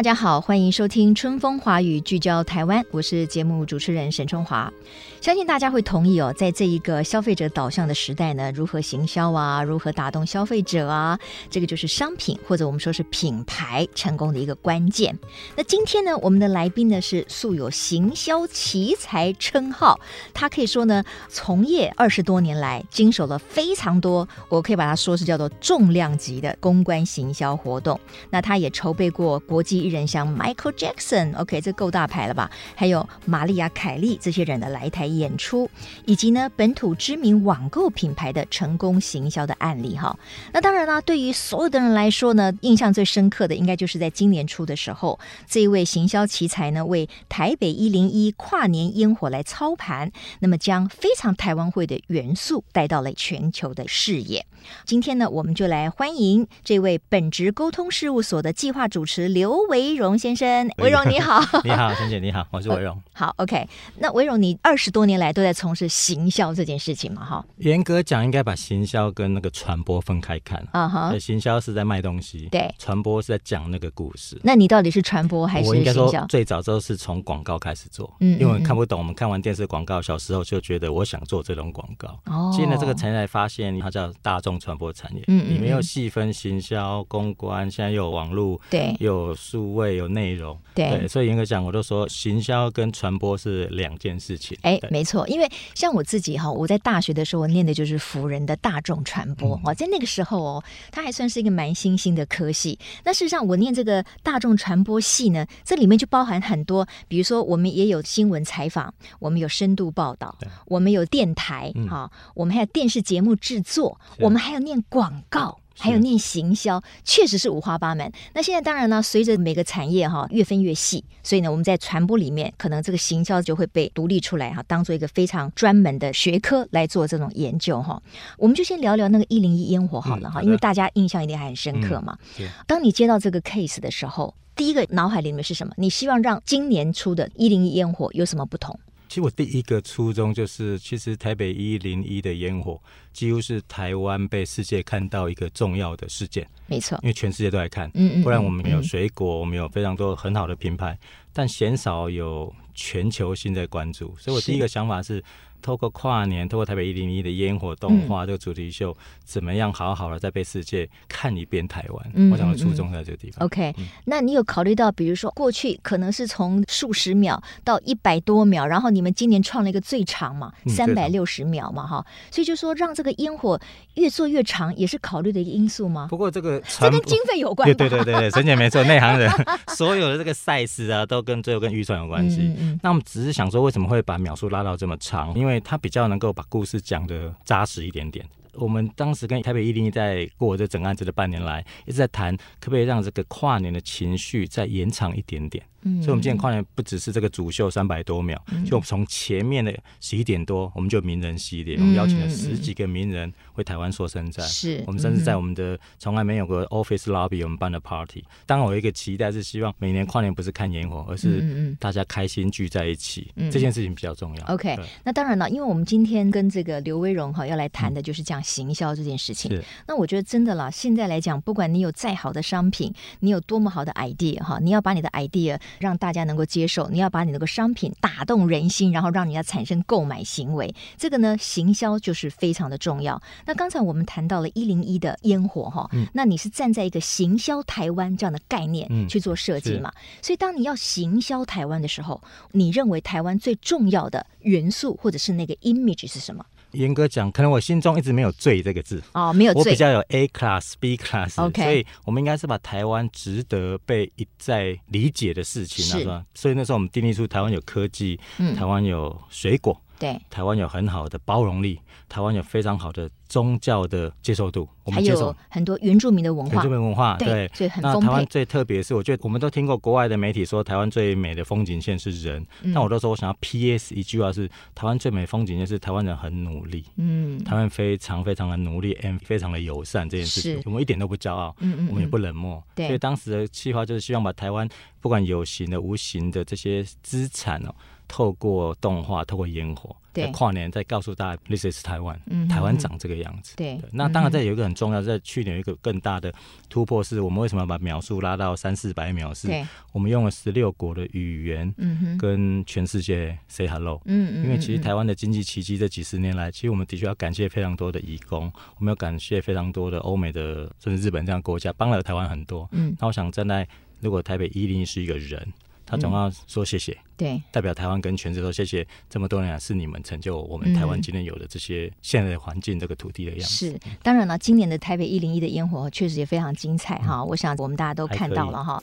大家好，欢迎收听《春风华语》，聚焦台湾，我是节目主持人沈春华。相信大家会同意哦，在这一个消费者导向的时代呢，如何行销啊，如何打动消费者啊，这个就是商品或者我们说是品牌成功的一个关键。那今天呢，我们的来宾呢是素有行销奇才称号，他可以说呢，从业二十多年来，经手了非常多，我可以把它说是叫做重量级的公关行销活动。那他也筹备过国际人像 Michael Jackson，OK，这够大牌了吧？还有玛丽亚凯莉这些人的来台。演出以及呢，本土知名网购品牌的成功行销的案例哈，那当然啦，对于所有的人来说呢，印象最深刻的应该就是在今年初的时候，这一位行销奇才呢，为台北一零一跨年烟火来操盘，那么将非常台湾会的元素带到了全球的视野。今天呢，我们就来欢迎这位本职沟通事务所的计划主持刘维荣先生。维荣你好，你好，陈姐你好，我是维荣。好，OK，那维荣你二十多年来都在从事行销这件事情嘛？哈，严格讲，应该把行销跟那个传播分开看。啊哈，行销是在卖东西，对，传播是在讲那个故事。那你到底是传播还是行销？我应该说最早都是从广告开始做，嗯，因为看不懂，我们看完电视广告，小时候就觉得我想做这种广告。哦，进了这个才来发现，它叫大众。传播产业，嗯，里面有细分行销、公关，现在又有网络，对，又有数位，有内容，对，对，所以严格讲，我都说行销跟传播是两件事情。哎，没错，因为像我自己哈，我在大学的时候我念的就是辅仁的大众传播哦，在那个时候哦，它还算是一个蛮新兴的科系。那事实上，我念这个大众传播系呢，这里面就包含很多，比如说我们也有新闻采访，我们有深度报道，我们有电台哈，我们还有电视节目制作，我们。还有念广告，还有念行销，确实是五花八门。那现在当然呢，随着每个产业哈越分越细，所以呢，我们在传播里面，可能这个行销就会被独立出来哈，当做一个非常专门的学科来做这种研究哈。我们就先聊聊那个一零一烟火好了哈，嗯、因为大家印象一定还很深刻嘛。嗯、当你接到这个 case 的时候，第一个脑海里面是什么？你希望让今年出的一零一烟火有什么不同？其实我第一个初衷就是，其实台北一零一的烟火几乎是台湾被世界看到一个重要的事件。没错，因为全世界都在看，嗯嗯，不然我们有水果，我们有非常多很好的品牌，但鲜少有全球性的关注。所以我第一个想法是。透过跨年，透过台北一零一的烟火动画这个主题秀，嗯、怎么样好好的再被世界看一遍台湾？嗯、我想的初衷在这个地方。OK，、嗯、那你有考虑到，比如说过去可能是从数十秒到一百多秒，然后你们今年创了一个最长嘛，三百六十秒嘛，哈，所以就说让这个烟火越做越长，也是考虑的一个因素吗？不过这个这跟经费有关。对对对对，沈姐没错，内行人 所有的这个赛事啊，都跟最后跟预算有关系。嗯嗯，那我们只是想说，为什么会把秒数拉到这么长？因为因因为他比较能够把故事讲得扎实一点点。我们当时跟台北一零一在过这整案子的半年来，一直在谈可不可以让这个跨年的情绪再延长一点点。嗯，所以，我们今天跨年不只是这个主秀三百多秒，嗯、就从前面的十一点多，我们就名人系列，嗯、我们邀请了十几个名人为台湾说声赞。是，我们甚至在我们的从来没有过 office lobby，我们办的 party。当然，我有一个期待是希望每年跨年不是看烟火，而是大家开心聚在一起，嗯、这件事情比较重要。OK，那当然了，因为我们今天跟这个刘威荣哈要来谈的就是讲行销这件事情。是，那我觉得真的啦，现在来讲，不管你有再好的商品，你有多么好的 idea 哈，你要把你的 idea 让大家能够接受，你要把你那个商品打动人心，然后让人家产生购买行为，这个呢，行销就是非常的重要。那刚才我们谈到了一零一的烟火哈，嗯、那你是站在一个行销台湾这样的概念去做设计嘛？嗯、所以当你要行销台湾的时候，你认为台湾最重要的元素或者是那个 image 是什么？严格讲，可能我心中一直没有“最”这个字哦，没有罪。我比较有 A class、B class，Okay. 所以我们应该是把台湾值得被一再理解的事情，是吧？所以那时候我们定义出台湾有科技，嗯、台湾有水果。对，台湾有很好的包容力，台湾有非常好的宗教的接受度，我们接受很多原住民的文化，原住民文化，对，所以很那台湾最特别是，我觉得我们都听过国外的媒体说，台湾最美的风景线是人，嗯、但我都说我想要 PS 一句话是，台湾最美风景线是台湾人很努力，嗯，台湾非常非常的努力，and 非常的友善这件事情，我们一点都不骄傲，嗯，嗯嗯，我们也不冷漠，对，所以当时的计划就是希望把台湾不管有形的、无形的这些资产哦。透过动画，透过烟火，在跨年再告诉大家，This is 台湾，台湾长这个样子。对，那当然这有一个很重要，在去年有一个更大的突破，是我们为什么要把秒数拉到三四百秒？是我们用了十六国的语言，跟全世界 say hello。嗯嗯，因为其实台湾的经济奇迹这几十年来，其实我们的确要感谢非常多的移工，我们要感谢非常多的欧美的甚至日本这样的国家帮了台湾很多。嗯，那我想站在如果台北一零是一个人。他总要说谢谢，对，代表台湾跟全世界说谢谢，这么多年来是你们成就我们台湾今天有的这些现在的环境，这个土地的样子。是，当然了，今年的台北一零一的烟火确实也非常精彩哈，我想我们大家都看到了哈，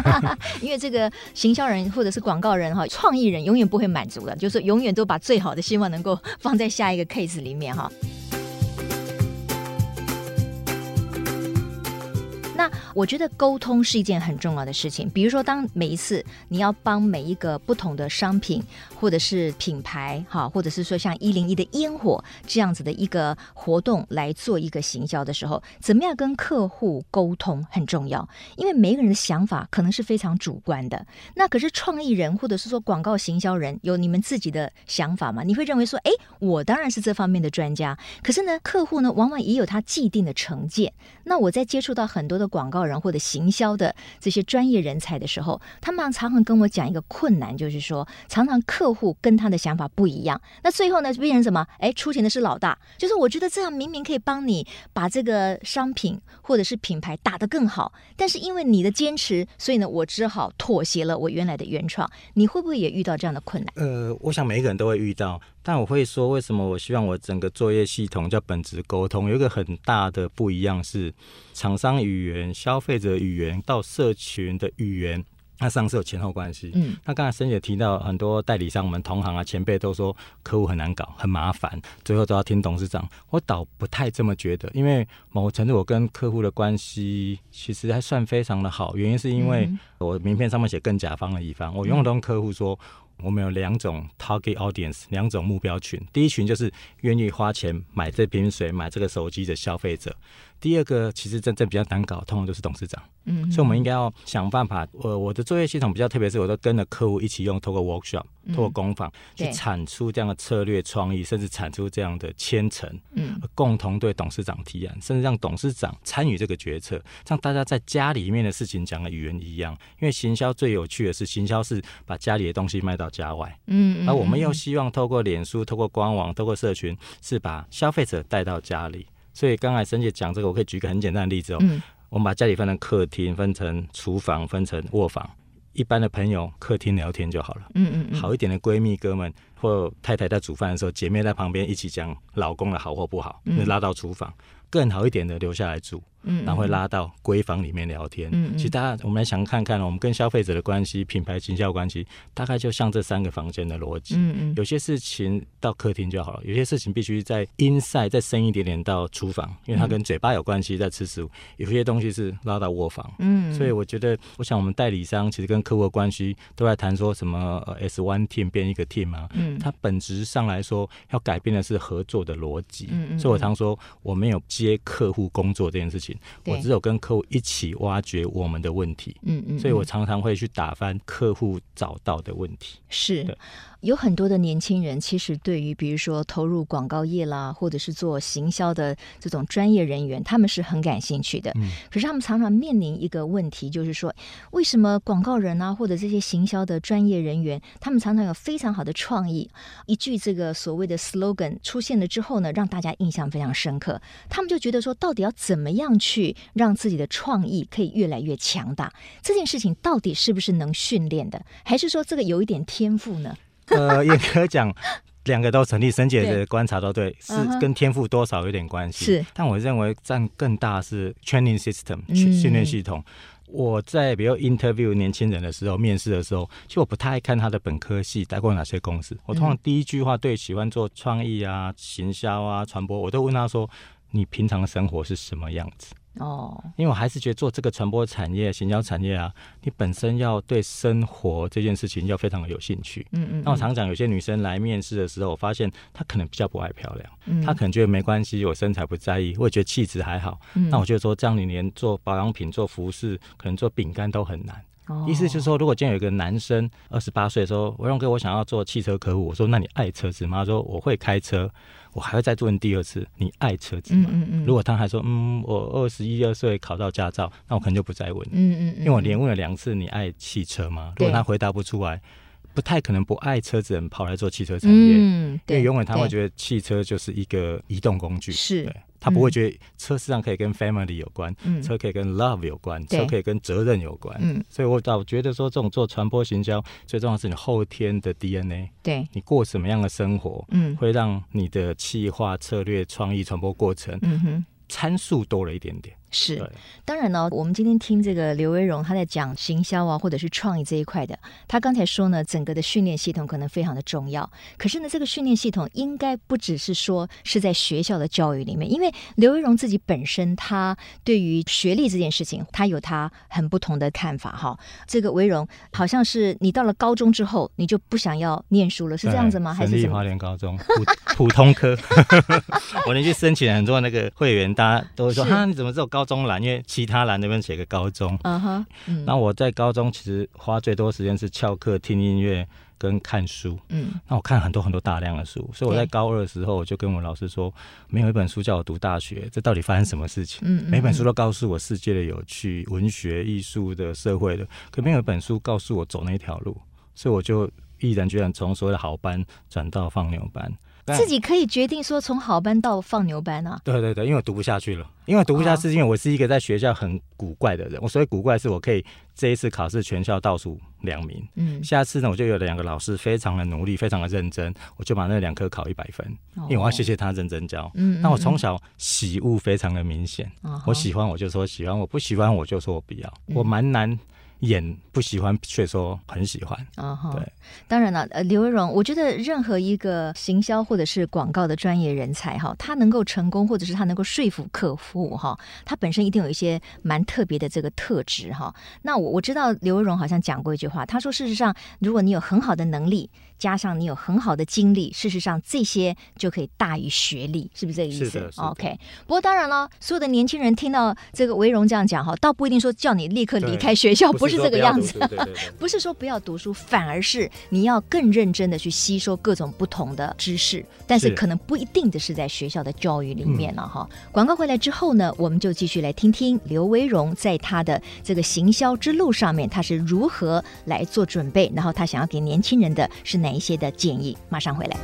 因为这个行销人或者是广告人哈，创意人永远不会满足的，就是永远都把最好的希望能够放在下一个 case 里面哈。那我觉得沟通是一件很重要的事情。比如说，当每一次你要帮每一个不同的商品或者是品牌，哈，或者是说像一零一的烟火这样子的一个活动来做一个行销的时候，怎么样跟客户沟通很重要。因为每个人的想法可能是非常主观的。那可是创意人或者是说广告行销人有你们自己的想法吗？你会认为说，哎，我当然是这方面的专家。可是呢，客户呢，往往也有他既定的成见。那我在接触到很多的。广告人或者行销的这些专业人才的时候，他们常常跟我讲一个困难，就是说，常常客户跟他的想法不一样。那最后呢，就变成什么？哎，出钱的是老大，就是我觉得这样明明可以帮你把这个商品或者是品牌打得更好，但是因为你的坚持，所以呢，我只好妥协了我原来的原创。你会不会也遇到这样的困难？呃，我想每一个人都会遇到。但我会说，为什么我希望我整个作业系统叫本质沟通？有一个很大的不一样是，厂商语言、消费者语言到社群的语言，它上是有前后关系。嗯，那刚才沈姐提到很多代理商，我们同行啊前辈都说客户很难搞、很麻烦，最后都要听董事长。我倒不太这么觉得，因为某程度我跟客户的关系其实还算非常的好。原因是因为我名片上面写更甲方的乙方，我永远都跟客户说。我们有两种 target audience，两种目标群。第一群就是愿意花钱买这瓶水、买这个手机的消费者。第二个其实真正比较难搞，通常都是董事长。嗯，所以我们应该要想办法。我我的作业系统比较特别，是我都跟着客户一起用，透过 workshop，透过工坊、嗯、去产出这样的策略创意，甚至产出这样的千层。嗯，共同对董事长提案，甚至让董事长参与这个决策，让大家在家里面的事情讲的语言一样。因为行销最有趣的是，行销是把家里的东西卖到家外。嗯，而我们又希望透过脸书、透过官网、透过社群，是把消费者带到家里。所以刚才沈姐讲这个，我可以举个很简单的例子哦。嗯、我们把家里分成客厅、分成厨房、分成卧房。一般的朋友客厅聊天就好了。嗯嗯，嗯好一点的闺蜜哥们或太太在煮饭的时候，姐妹在旁边一起讲老公的好或不好，那、嗯、拉到厨房。更好一点的留下来住。嗯，然后会拉到闺房里面聊天。嗯，其实大家我们来想看看，我们跟消费者的关系、品牌形象关系，大概就像这三个房间的逻辑。嗯嗯，有些事情到客厅就好了，有些事情必须在 inside 再深一点点到厨房，因为它跟嘴巴有关系，在吃食物。有些东西是拉到卧房。嗯，所以我觉得，我想我们代理商其实跟客户的关系都在谈说什么呃 S one team 变一个 team 啊。嗯，它本质上来说要改变的是合作的逻辑。嗯嗯，所以我常说我没有接客户工作这件事情。我只有跟客户一起挖掘我们的问题，嗯嗯，所以我常常会去打翻客户找到的问题。是，对有很多的年轻人其实对于比如说投入广告业啦，或者是做行销的这种专业人员，他们是很感兴趣的。嗯，可是他们常常面临一个问题，就是说，为什么广告人啊，或者这些行销的专业人员，他们常常有非常好的创意，一句这个所谓的 slogan 出现了之后呢，让大家印象非常深刻。他们就觉得说，到底要怎么样去让自己的创意可以越来越强大？这件事情到底是不是能训练的，还是说这个有一点天赋呢？呃，也可以讲，两个都成立。沈姐的观察都对，对是跟天赋多少有点关系。是，但我认为占更大是 training system 训练系统。我在比如 interview 年轻人的时候，面试的时候，其实我不太爱看他的本科系待过哪些公司。我通常第一句话对喜欢做创意啊、行销啊、传播，我都问他说：“你平常的生活是什么样子？”哦，因为我还是觉得做这个传播产业、行销产业啊，你本身要对生活这件事情要非常的有兴趣。嗯嗯。那我常讲，有些女生来面试的时候，我发现她可能比较不爱漂亮，嗯，她可能觉得没关系，我身材不在意，我也觉得气质还好。嗯。那我觉得说，这样你连做保养品、做服饰，可能做饼干都很难。哦。意思就是说，如果今天有一个男生二十八岁的时候，我用给我想要做汽车客户，我说：“那你爱车子吗？”他说：“我会开车。”我还会再问第二次，你爱车子吗？嗯嗯嗯，如果他还说，嗯，我二十一二岁考到驾照，那我可能就不再问。嗯嗯，因为我连问了两次，你爱汽车吗？如果他回答不出来，不太可能不爱车子人跑来做汽车产业。嗯，因为永远他会觉得汽车就是一个移动工具。是。他不会觉得车实际上可以跟 family 有关，嗯、车可以跟 love 有关，车可以跟责任有关。嗯，所以我倒觉得说，这种做传播行销最重要是你后天的 DNA。对，你过什么样的生活，嗯，会让你的企划策略、创意、传播过程，嗯哼，参数多了一点点。是，当然呢，我们今天听这个刘维荣他在讲行销啊，或者是创意这一块的。他刚才说呢，整个的训练系统可能非常的重要。可是呢，这个训练系统应该不只是说是在学校的教育里面，因为刘维荣自己本身他对于学历这件事情，他有他很不同的看法哈。这个维荣好像是你到了高中之后，你就不想要念书了，是这样子吗？还是省立花莲高中普 普通科？我连去申请很多那个会员，大家都会说哈，你怎么只有高？高中栏，因为其他栏那边写个高中。嗯哼，那我在高中其实花最多时间是翘课、听音乐跟看书。嗯，那我看很多很多大量的书，所以我在高二的时候我就跟我老师说，没有一本书叫我读大学，这到底发生什么事情？嗯，每本书都告诉我世界的有趣、文学、艺术的、社会的，可没有一本书告诉我走那条路，所以我就毅然决然从所谓的好班转到放牛班。自己可以决定说从好班到放牛班啊？对对对，因为我读不下去了，因为读不下去，因为我是一个在学校很古怪的人。我所以古怪是我可以这一次考试全校倒数两名，嗯，下次呢我就有两个老师非常的努力，非常的认真，我就把那两科考一百分，因为我要谢谢他认真教。嗯，那我从小喜恶非常的明显，我喜欢我就说喜欢，我不喜欢我就说我不要，我蛮难。演不喜欢却说很喜欢啊哈，对，当然了，呃，刘维荣，我觉得任何一个行销或者是广告的专业人才哈，他能够成功，或者是他能够说服客户哈，他本身一定有一些蛮特别的这个特质哈。那我我知道刘维荣好像讲过一句话，他说事实上，如果你有很好的能力，加上你有很好的经历，事实上这些就可以大于学历，是不是这个意思？是的，是的。OK，不过当然了，所有的年轻人听到这个维荣这样讲哈，倒不一定说叫你立刻离开学校，不。是这个样子，不是说不要读书，反而是你要更认真的去吸收各种不同的知识，但是可能不一定的是在学校的教育里面了哈。广告回来之后呢，我们就继续来听听刘维荣在他的这个行销之路上面，他是如何来做准备，然后他想要给年轻人的是哪一些的建议。马上回来。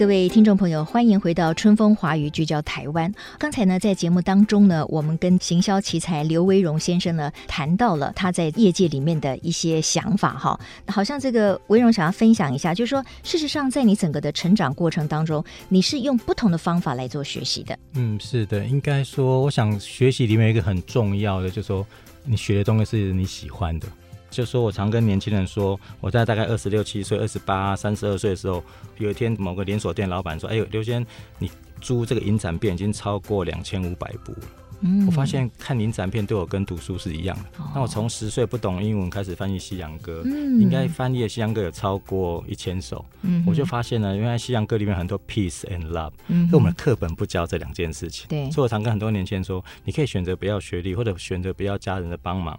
各位听众朋友，欢迎回到春风华语聚焦台湾。刚才呢，在节目当中呢，我们跟行销奇才刘维荣先生呢谈到了他在业界里面的一些想法哈。好像这个维荣想要分享一下，就是说，事实上，在你整个的成长过程当中，你是用不同的方法来做学习的。嗯，是的，应该说，我想学习里面有一个很重要的，就是说，你学的东西是你喜欢的。就说，我常跟年轻人说，我在大概二十六七岁、二十八、三十二岁的时候，有一天某个连锁店老板说：“哎呦，刘先，你租这个影展片已经超过两千五百部了。”嗯，我发现看影展片对我跟读书是一样的。哦、那我从十岁不懂英文开始翻译西洋歌，嗯，应该翻译的西洋歌有超过一千首。嗯，我就发现呢，原来西洋歌里面很多 peace and love，嗯，因为我们的课本不教这两件事情。对，所以我常跟很多年轻人说，你可以选择不要学历，或者选择不要家人的帮忙。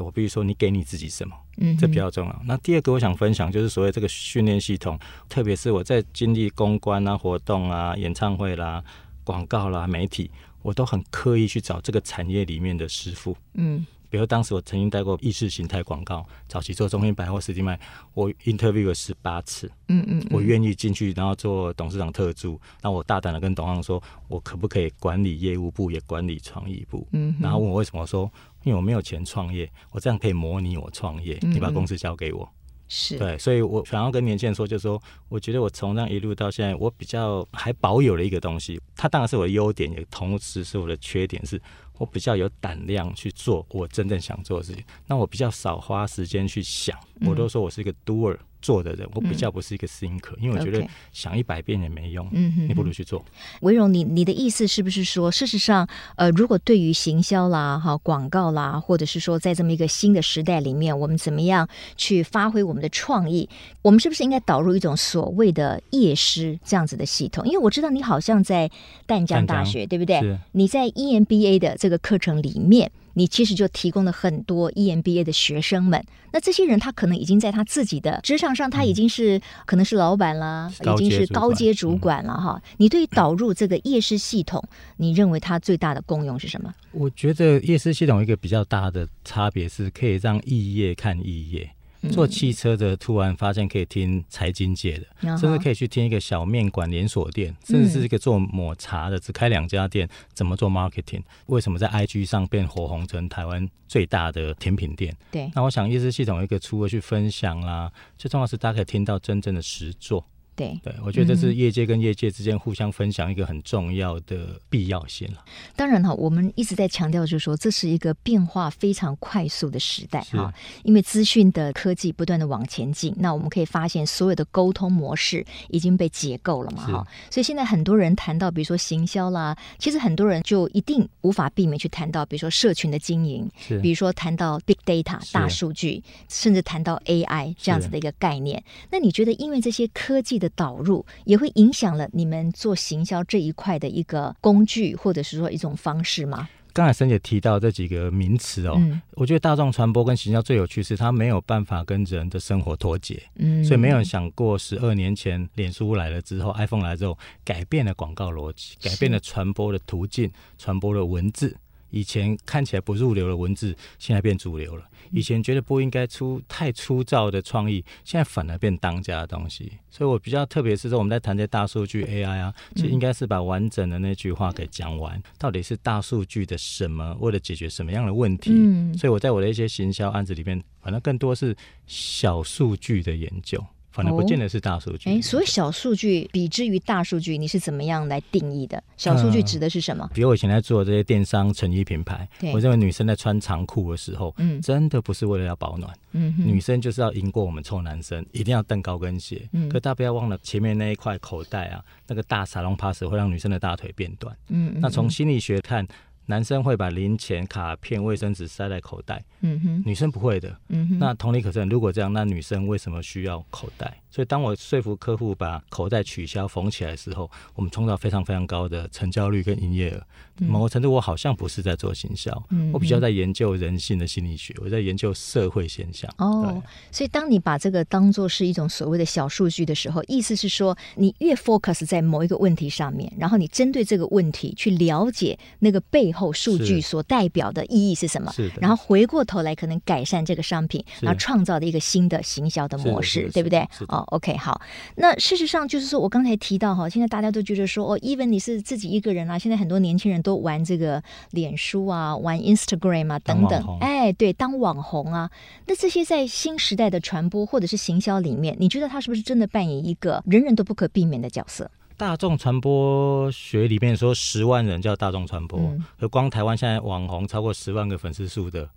我必须说，你给你自己什么？嗯，这比较重要。那第二个我想分享就是所谓这个训练系统，特别是我在经历公关啊、活动啊、演唱会啦、广告啦、媒体，我都很刻意去找这个产业里面的师傅。嗯，比如当时我曾经带过意识形态广告，早期做中心百货实体卖，我 interview 了十八次，嗯嗯，嗯，我愿意进去，然后做董事长特助，那我大胆的跟董事长说，我可不可以管理业务部，也管理创意部？嗯，然后问我为什么，我说因为我没有钱创业，我这样可以模拟我创业，你把公司交给我。是对，所以我想要跟年轻人说，就是说，我觉得我从这样一路到现在，我比较还保有了一个东西，它当然是我的优点，也同时是我的缺点，是我比较有胆量去做我真正想做的事情。那我比较少花时间去想，我都说我是一个 doer。做的人，我比较不是一个 thinker，、嗯、因为我觉得想一百遍也没用，嗯哼，你不如去做。维荣，你你的意思是不是说，事实上，呃，如果对于行销啦、哈广告啦，或者是说在这么一个新的时代里面，我们怎么样去发挥我们的创意？我们是不是应该导入一种所谓的夜师这样子的系统？因为我知道你好像在淡江大学，对不对？你在 EMBA 的这个课程里面。你其实就提供了很多 EMBA 的学生们，那这些人他可能已经在他自己的职场上，他已经是、嗯、可能是老板啦，已经是高阶主管了哈。嗯、你对于导入这个夜市系统，你认为它最大的功用是什么？我觉得夜市系统一个比较大的差别是可以让异业看异业。做汽车的突然发现可以听财经界的，嗯、甚至可以去听一个小面馆连锁店，嗯、甚至是一个做抹茶的只开两家店，怎么做 marketing？为什么在 IG 上变火红成台湾最大的甜品店？对，那我想意识系统有一个除了去分享啦，最重要是大家可以听到真正的实作。对，对，我觉得这是业界跟业界之间互相分享一个很重要的必要性了。当然哈，我们一直在强调，就是说这是一个变化非常快速的时代哈，因为资讯的科技不断的往前进，那我们可以发现所有的沟通模式已经被解构了嘛哈，所以现在很多人谈到比如说行销啦，其实很多人就一定无法避免去谈到比如说社群的经营，比如说谈到 big data 大数据，甚至谈到 AI 这样子的一个概念。那你觉得因为这些科技的导入也会影响了你们做行销这一块的一个工具，或者是说一种方式吗？刚才沈姐提到这几个名词哦，嗯、我觉得大众传播跟行销最有趣是它没有办法跟人的生活脱节，嗯，所以没有人想过十二年前脸书来了之后，iPhone 来了之后，改变了广告逻辑，改变了传播的途径，传播的文字。以前看起来不入流的文字，现在变主流了。以前觉得不应该出太粗糙的创意，现在反而变当家的东西。所以我比较特别是说，我们在谈这大数据 AI 啊，其实应该是把完整的那句话给讲完，到底是大数据的什么，为了解决什么样的问题。所以我在我的一些行销案子里面，反正更多是小数据的研究。反而不见得是大数据。哎、哦，所以小数据比之于大数据，你是怎么样来定义的？小数据指的是什么？呃、比如我以前在做这些电商成衣品牌，我认为女生在穿长裤的时候，嗯，真的不是为了要保暖，嗯，女生就是要赢过我们臭男生，一定要蹬高跟鞋。嗯，可大家不要忘了前面那一块口袋啊，那个大沙龙 pass 会让女生的大腿变短。嗯，嗯，那从心理学看。男生会把零钱、卡片、卫生纸塞在口袋，嗯哼，女生不会的，嗯哼。那同理可证，如果这样，那女生为什么需要口袋？所以当我说服客户把口袋取消、缝起来的时候，我们创造非常非常高的成交率跟营业额。某个程度，我好像不是在做行销，嗯、我比较在研究人性的心理学，我在研究社会现象。哦，所以当你把这个当做是一种所谓的小数据的时候，意思是说，你越 focus 在某一个问题上面，然后你针对这个问题去了解那个背后数据所代表的意义是什么，然后回过头来可能改善这个商品，然后创造的一个新的行销的模式，对不对？哦，OK，好。那事实上就是说我刚才提到哈，现在大家都觉得说，哦，even 你是自己一个人啊，现在很多年轻人都。都玩这个脸书啊，玩 Instagram 啊，等等，哎，对，当网红啊，那这些在新时代的传播或者是行销里面，你觉得他是不是真的扮演一个人人都不可避免的角色？大众传播学里面说十万人叫大众传播，而、嗯、光台湾现在网红超过十万个粉丝数的。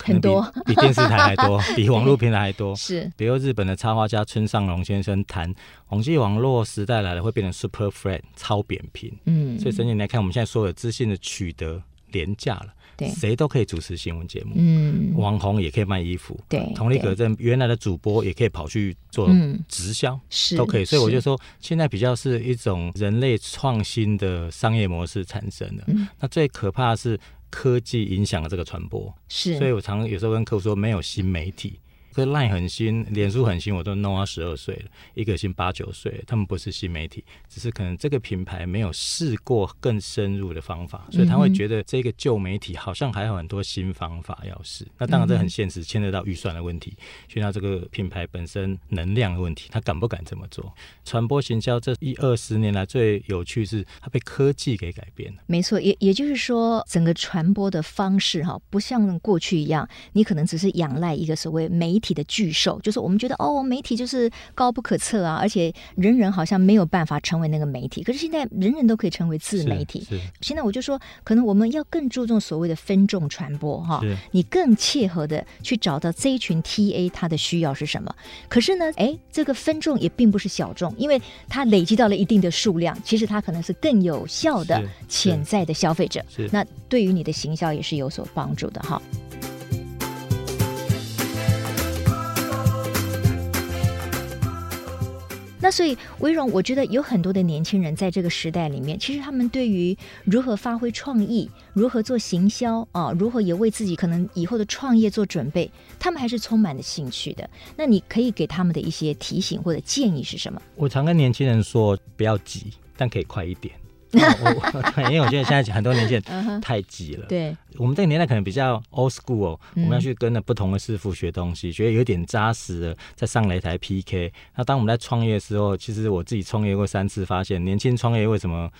很多 比电视台还多，比网络平台还多。是，比如日本的插画家村上隆先生谈，网际网络时代来了会变成 super flat 超扁平。嗯，所以整体来看，我们现在所有资讯的取得廉价了，对，谁都可以主持新闻节目。嗯，网红也可以卖衣服。对，同理可证，原来的主播也可以跑去做直销，是都可以。所以我就说，现在比较是一种人类创新的商业模式产生的。嗯，那最可怕的是。科技影响了这个传播，是，所以我常有时候跟客户说，没有新媒体，可是 Line 很新，脸书很新，我都弄到十二岁了，一个新八九岁，他们不是新媒体，只是可能这个品牌没有试过更深入的方法，所以他会觉得这个旧媒体好像还有很多新方法要试。那当然这很现实，牵扯到预算的问题，牵扯到这个品牌本身能量的问题，他敢不敢这么做？传播行销这一二十年来最有趣是，它被科技给改变了。没错，也也就是说，整个传播的方式哈，不像过去一样，你可能只是仰赖一个所谓媒体的巨兽，就是我们觉得哦，媒体就是高不可测啊，而且人人好像没有办法成为那个媒体。可是现在人人都可以成为自媒体。现在我就说，可能我们要更注重所谓的分众传播哈，你更切合的去找到这一群 TA 他的需要是什么。可是呢，哎，这个分众也并不是小众，因为它累积到了一定的数量，其实它可能是更有效的潜在的消费者。那对于你的行销也是有所帮助的哈。所以，威荣，我觉得有很多的年轻人在这个时代里面，其实他们对于如何发挥创意、如何做行销啊、如何也为自己可能以后的创业做准备，他们还是充满了兴趣的。那你可以给他们的一些提醒或者建议是什么？我常跟年轻人说，不要急，但可以快一点。我因为我觉得现在很多年轻人太挤了。对，我们这个年代可能比较 old school，我们要去跟着不同的师傅学东西，觉得有点扎实的，再上擂台 PK。那当我们在创业的时候，其实我自己创业过三次，发现年轻创业为什么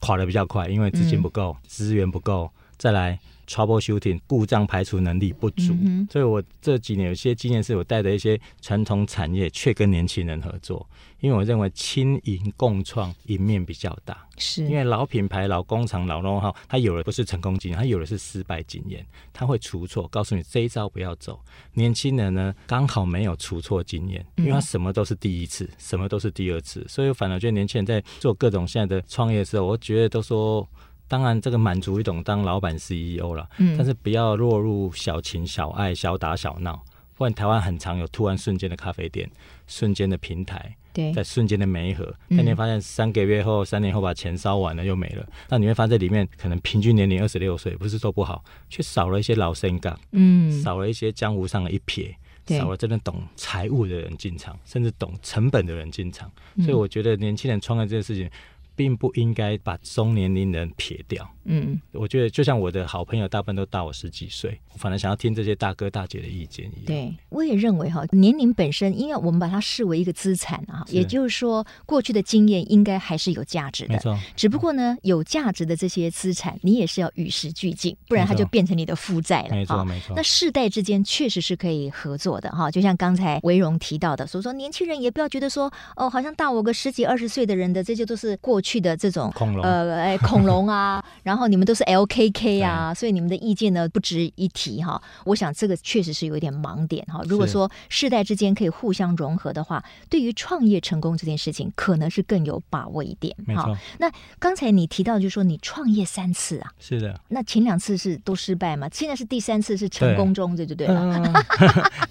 垮的比较快？因为资金不够，资源不够，再来。Troubleshooting 故障排除能力不足，嗯、所以我这几年有些经验是我带着一些传统产业，却跟年轻人合作，因为我认为轻盈共创赢面比较大。是因为老品牌、老工厂、老 know-how，他有的不是成功经验，他有的是失败经验，他会出错，告诉你这一招不要走。年轻人呢，刚好没有出错经验，因为他什么都是第一次，什么都是第二次，所以我反而觉得年轻人在做各种现在的创业的时候，我觉得都说。当然，这个满足一种当老板 CEO 了，嗯，但是不要落入小情小爱、小打小闹。不然台湾很常有突然瞬间的咖啡店、瞬间的平台，对，在瞬间的媒合，但你发现三个月后、三年后把钱烧完了又没了。那你会发现里面可能平均年龄二十六岁，不是说不好，却少了一些老生干，嗯，少了一些江湖上的一撇，少了真的懂财务的人进场，甚至懂成本的人进场。所以我觉得年轻人创业这件事情。并不应该把中年龄人撇掉。嗯，我觉得就像我的好朋友，大部分都大我十几岁，我反而想要听这些大哥大姐的意见一样。对，我也认为哈，年龄本身，因为我们把它视为一个资产啊，也就是说，过去的经验应该还是有价值的。没错。只不过呢，有价值的这些资产，你也是要与时俱进，不然它就变成你的负债了。没错，没错。那世代之间确实是可以合作的哈，就像刚才维荣提到的，所以说年轻人也不要觉得说哦，好像大我个十几二十岁的人的这些都是过去的这种恐龙呃哎恐龙啊。然后你们都是 LKK 啊，所以你们的意见呢不值一提哈。我想这个确实是有一点盲点哈。如果说世代之间可以互相融合的话，对于创业成功这件事情，可能是更有把握一点。没错。那刚才你提到就是说你创业三次啊，是的。那前两次是都失败吗？现在是第三次是成功中，对，对就对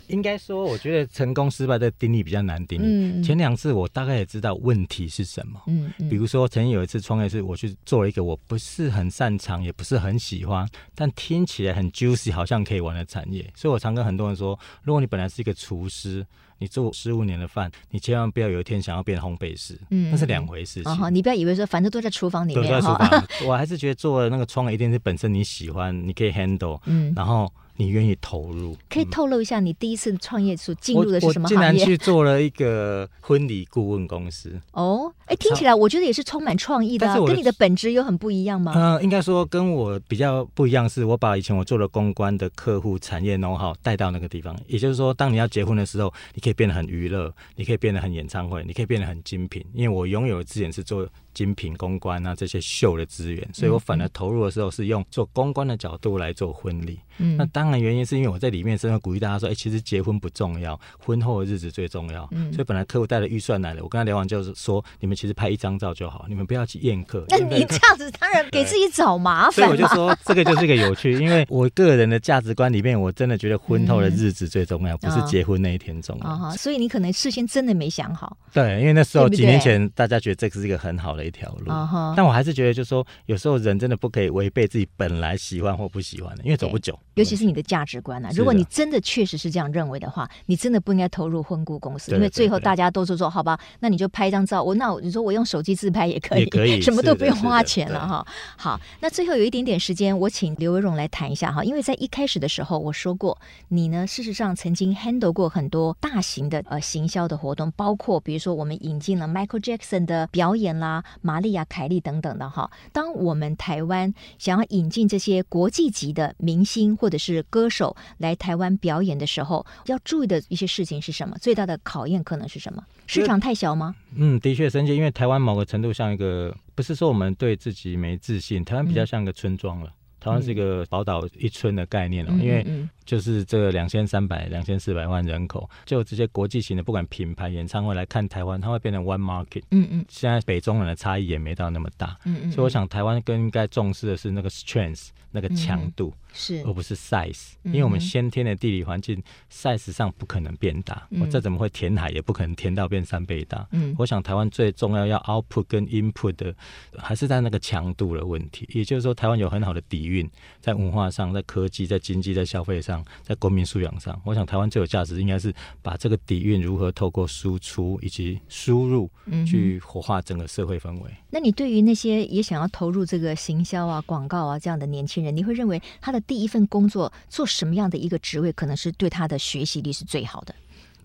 应该说，我觉得成功失败的定义比较难定义。嗯、前两次我大概也知道问题是什么。嗯，嗯比如说曾经有一次创业是我去做了一个我不是很擅长，也不是很喜欢，但听起来很 juicy，好像可以玩的产业。所以我常跟很多人说，如果你本来是一个厨师，你做十五年的饭，你千万不要有一天想要变烘焙师，嗯，那是两回事情。哦，你不要以为说反正都在厨房里面，都在厨房。我还是觉得做的那个创业一定是本身你喜欢，你可以 handle，嗯，然后。你愿意投入？可以透露一下你第一次创业所进入的是什么行业？我竟然去做了一个婚礼顾问公司。哦，哎，听起来我觉得也是充满创意的，啊，跟你的本质有很不一样吗？嗯、呃，应该说跟我比较不一样，是我把以前我做的公关的客户产业 know-how 带到那个地方。也就是说，当你要结婚的时候，你可以变得很娱乐，你可以变得很演唱会，你可以变得很精品，因为我拥有的资源是做。精品公关啊，这些秀的资源，所以我反而投入的时候是用做公关的角度来做婚礼。嗯，那当然原因是因为我在里面真的鼓励大家说，哎、欸，其实结婚不重要，婚后的日子最重要。嗯，所以本来客户带了预算来了，我跟他聊完就是说，你们其实拍一张照就好，你们不要去宴客。那你这样子当然 给自己找麻烦。所以我就说这个就是一个有趣，因为我个人的价值观里面，我真的觉得婚后的日子最重要，嗯、不是结婚那一天重要。啊、哦，所以你可能事先真的没想好。对，因为那时候几年前大家觉得这个是一个很好的一条路。但我还是觉得，就是说，有时候人真的不可以违背自己本来喜欢或不喜欢的，因为走不久。尤其是你的价值观啊。如果你真的确实是这样认为的话，你真的不应该投入婚顾公司，因为最后大家都是说好吧，那你就拍一张照，我那你说我用手机自拍也可以，可以，什么都不用花钱了哈。好，那最后有一点点时间，我请刘维荣来谈一下哈，因为在一开始的时候我说过，你呢事实上曾经 handle 过很多大型的呃行销的活动，包括比如说我们引进了 Michael Jackson 的表演啦，玛丽亚凯莉等等的哈。当我们台湾想要引进这些国际级的明星或者是歌手来台湾表演的时候，要注意的一些事情是什么？最大的考验可能是什么？市场太小吗？嗯，的确，申诫，因为台湾某个程度像一个，不是说我们对自己没自信，台湾比较像一个村庄了。嗯台湾是一个宝岛一村的概念哦，因为就是这两千三百、两千四百万人口，就这些国际型的，不管品牌演唱会来看台湾，它会变成 one market。嗯嗯。现在北中南的差异也没到那么大。嗯嗯。所以我想台湾更应该重视的是那个 strength，那个强度，是而不是 size，因为我们先天的地理环境，size 上不可能变大。我再怎么会填海，也不可能填到变三倍大。嗯。我想台湾最重要要 output 跟 input 的，还是在那个强度的问题。也就是说，台湾有很好的底蕴。在文化上，在科技，在经济，在消费上，在国民素养上，我想台湾最有价值应该是把这个底蕴如何透过输出以及输入，去活化整个社会氛围。嗯。那你对于那些也想要投入这个行销啊、广告啊这样的年轻人，你会认为他的第一份工作做什么样的一个职位，可能是对他的学习力是最好的？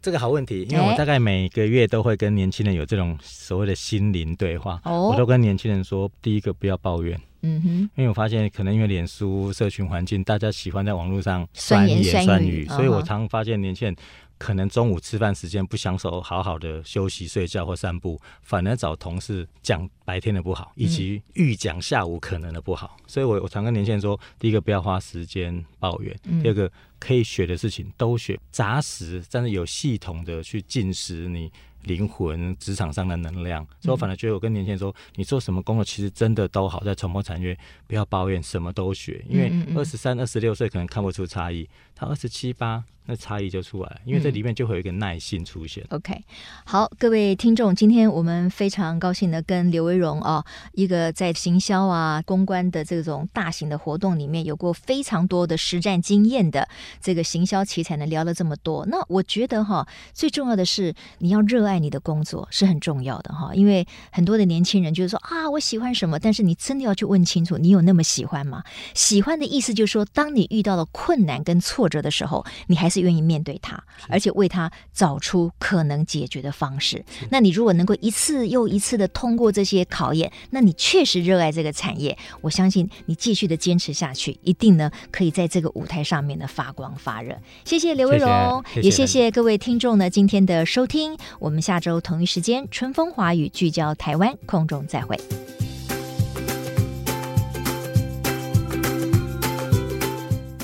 这个好问题，因为我大概每个月都会跟年轻人有这种所谓的心灵对话，我都跟年轻人说，第一个不要抱怨。嗯哼，因为我发现可能因为脸书社群环境，大家喜欢在网络上酸言酸语，酸言酸语，所以我常发现年轻人可能中午吃饭时间不享受好好的休息、睡觉或散步，反而找同事讲白天的不好，以及预讲下午可能的不好。所以我我常跟年轻人说，第一个不要花时间抱怨，第二个可以学的事情都学，扎实，但是有系统的去进食你。灵魂职场上的能量，所以我反而觉得我跟年轻人说，你做什么工作其实真的都好，在传播产业不要抱怨，什么都学，因为二十三、二十六岁可能看不出差异，他二十七八。那差异就出来了，因为这里面就会有一个耐性出现。嗯、OK，好，各位听众，今天我们非常高兴的跟刘维荣啊，一个在行销啊、公关的这种大型的活动里面有过非常多的实战经验的这个行销奇才呢，聊了这么多。那我觉得哈，最重要的是你要热爱你的工作是很重要的哈，因为很多的年轻人就是说啊，我喜欢什么，但是你真的要去问清楚，你有那么喜欢吗？喜欢的意思就是说，当你遇到了困难跟挫折的时候，你还是。愿意面对他，而且为他找出可能解决的方式。那你如果能够一次又一次的通过这些考验，那你确实热爱这个产业。我相信你继续的坚持下去，一定呢可以在这个舞台上面呢发光发热。谢谢刘威荣，也谢谢各位听众呢今天的收听。我们下周同一时间春风华语聚焦台湾，空中再会。